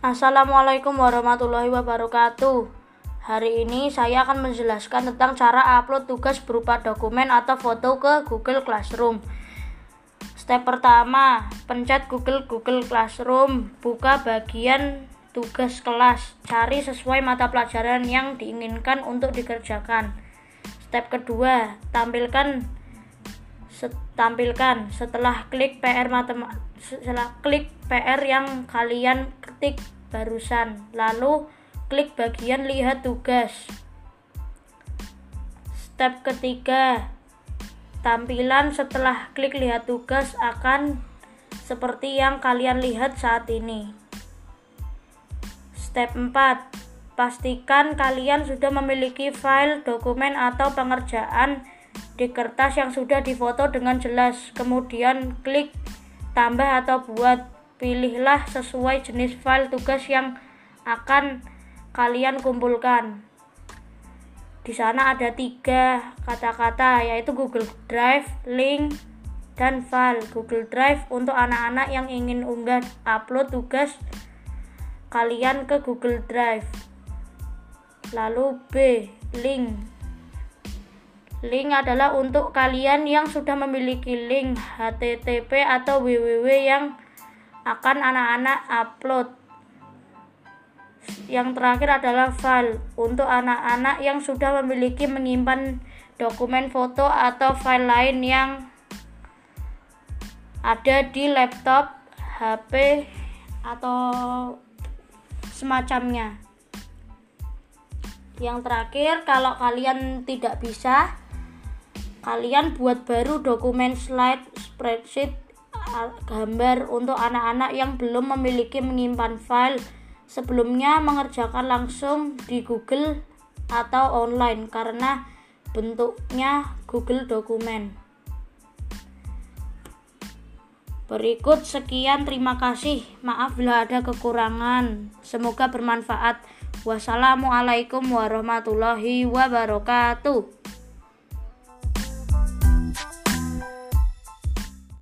Assalamualaikum warahmatullahi wabarakatuh. Hari ini saya akan menjelaskan tentang cara upload tugas berupa dokumen atau foto ke Google Classroom. Step pertama, pencet Google Google Classroom, buka bagian tugas kelas, cari sesuai mata pelajaran yang diinginkan untuk dikerjakan. Step kedua, tampilkan tampilkan setelah klik PR setelah klik PR yang kalian ketik barusan. Lalu klik bagian lihat tugas. Step ketiga tampilan setelah klik lihat tugas akan seperti yang kalian lihat saat ini. Step 4 pastikan kalian sudah memiliki file dokumen atau pengerjaan di kertas yang sudah difoto dengan jelas. Kemudian klik tambah atau buat. Pilihlah sesuai jenis file tugas yang akan kalian kumpulkan. Di sana ada tiga kata-kata yaitu Google Drive, link, dan file. Google Drive untuk anak-anak yang ingin unggah upload tugas kalian ke Google Drive. Lalu B link Link adalah untuk kalian yang sudah memiliki link HTTP atau www yang akan anak-anak upload. Yang terakhir adalah file untuk anak-anak yang sudah memiliki menyimpan dokumen foto atau file lain yang ada di laptop, HP, atau semacamnya. Yang terakhir, kalau kalian tidak bisa kalian buat baru dokumen slide spreadsheet gambar untuk anak-anak yang belum memiliki menyimpan file sebelumnya mengerjakan langsung di Google atau online karena bentuknya Google dokumen Berikut sekian terima kasih. Maaf bila ada kekurangan. Semoga bermanfaat. Wassalamualaikum warahmatullahi wabarakatuh.